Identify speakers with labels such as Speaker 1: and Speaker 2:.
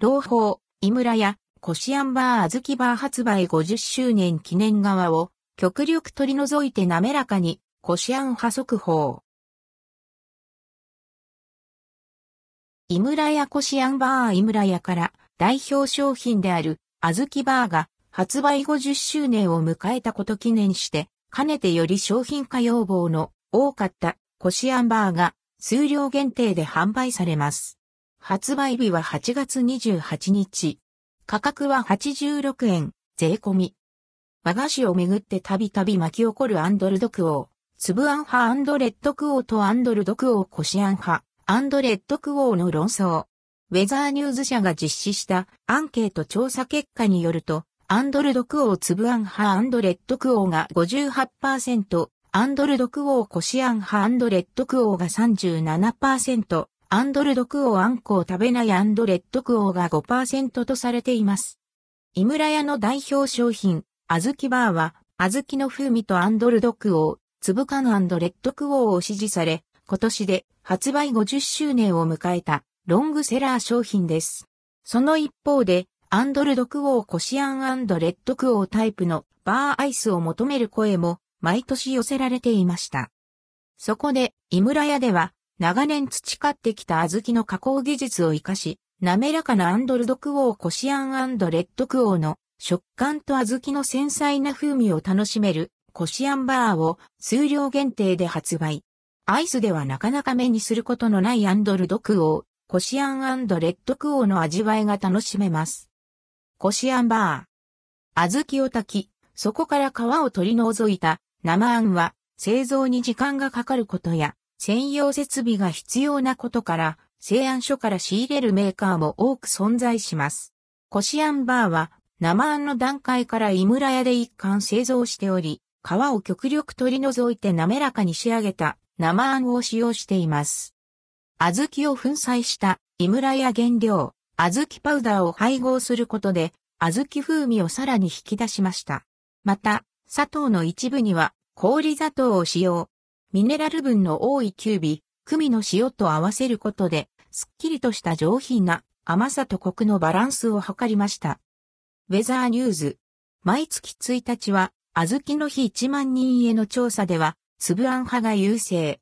Speaker 1: 朗報、井村屋、コシアンバーあずきバー発売50周年記念側を極力取り除いて滑らかに、コシアン派速報。井村屋コシアンバー井村屋から代表商品であるあずきバーが発売50周年を迎えたこと記念して、かねてより商品化要望の多かったコシアンバーが数量限定で販売されます。発売日は8月28日。価格は86円、税込み。和菓子をめぐってたびたび巻き起こるアンドルドクオー、粒アン派アンドレッドクオーとアンドルドクオーコシアン派、アンドレッドクオーの論争。ウェザーニューズ社が実施した。アンケート調査結果によると、アンドルドクオーつぶあん派アンドレッドクオーが58%、アンドルドクオーコシアン派アンドレッドクオーが37%、アンドルドクオーあんこを食べないアンドレッドクオーが5%とされています。井村屋の代表商品、あずきバーは、あずきの風味とアンドルドクオー、つぶかんレッドクオーを支持され、今年で発売50周年を迎えたロングセラー商品です。その一方で、アンドルドクオーコシアンアンドレッドクオータイプのバーアイスを求める声も毎年寄せられていました。そこで、井村屋では長年培ってきた小豆の加工技術を活かし、滑らかなアンドルドクオーコシアンレッドクオーの食感と小豆の繊細な風味を楽しめるコシアンバーを数量限定で発売。アイスではなかなか目にすることのないアンドルドクオー、コシアンレッドクオーの味わいが楽しめます。こしあんバー。小豆を炊き、そこから皮を取り除いた生あんは製造に時間がかかることや専用設備が必要なことから製案所から仕入れるメーカーも多く存在します。こしあんバーは生あんの段階から井村屋で一貫製造しており、皮を極力取り除いて滑らかに仕上げた生あんを使用しています。小豆を粉砕した井村屋原料、小豆パウダーを配合することで、小豆風味をさらに引き出しました。また、砂糖の一部には氷砂糖を使用。ミネラル分の多いキュービ、クミの塩と合わせることで、すっきりとした上品な甘さとコクのバランスを図りました。ウェザーニューズ。毎月1日は、小豆の日1万人への調査では、粒あん派が優勢。